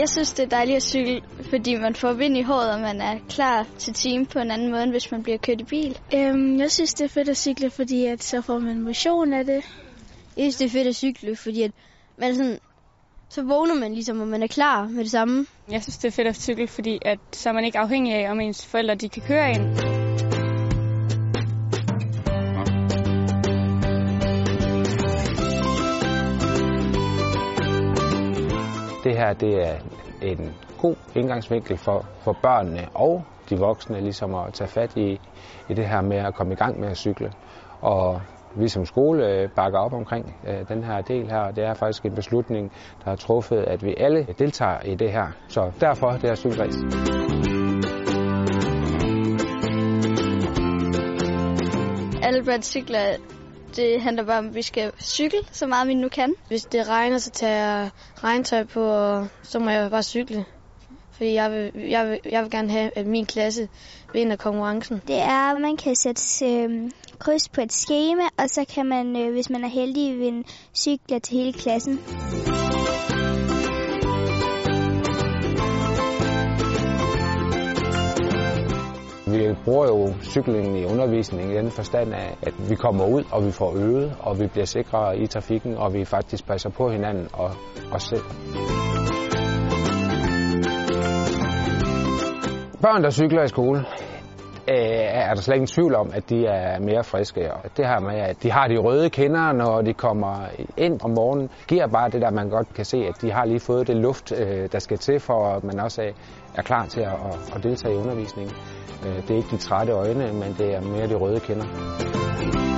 Jeg synes, det er dejligt at cykle, fordi man får vind i håret, og man er klar til team på en anden måde, end hvis man bliver kørt i bil. Øhm, jeg synes, det er fedt at cykle, fordi at så får man motion af det. Jeg synes, det er fedt at cykle, fordi at man sådan, så vågner man ligesom, og man er klar med det samme. Jeg synes, det er fedt at cykle, fordi at, så er man ikke afhængig af, om ens forældre de kan køre ind. Det her det er en god indgangsvinkel for, for børnene og de voksne ligesom at tage fat i, i det her med at komme i gang med at cykle. Og vi som skole øh, bakker op omkring øh, den her del her. Det er faktisk en beslutning, der er truffet, at vi alle deltager i det her. Så derfor det her cykelræs. Alle børn cykler, det handler bare om, at vi skal cykle så meget, vi nu kan. Hvis det regner, så tager jeg regntøj på, og så må jeg bare cykle. Fordi jeg vil, jeg vil, jeg vil gerne have, at min klasse vinder konkurrencen. Det er, at man kan sætte øh, kryds på et schema, og så kan man, øh, hvis man er heldig, vinde cykler til hele klassen. Vi bruger jo cyklingen i undervisningen i den forstand af, at vi kommer ud, og vi får øvet, og vi bliver sikre i trafikken, og vi faktisk passer på hinanden og os selv. Børn, der cykler i skole, Øh, er der slet ingen tvivl om, at de er mere friske. Og det her med, at de har de røde kinder, når de kommer ind om morgenen, giver bare det der, man godt kan se, at de har lige fået det luft, øh, der skal til, for at man også er klar til at, at deltage i undervisningen. Øh, det er ikke de trætte øjne, men det er mere de røde kinder.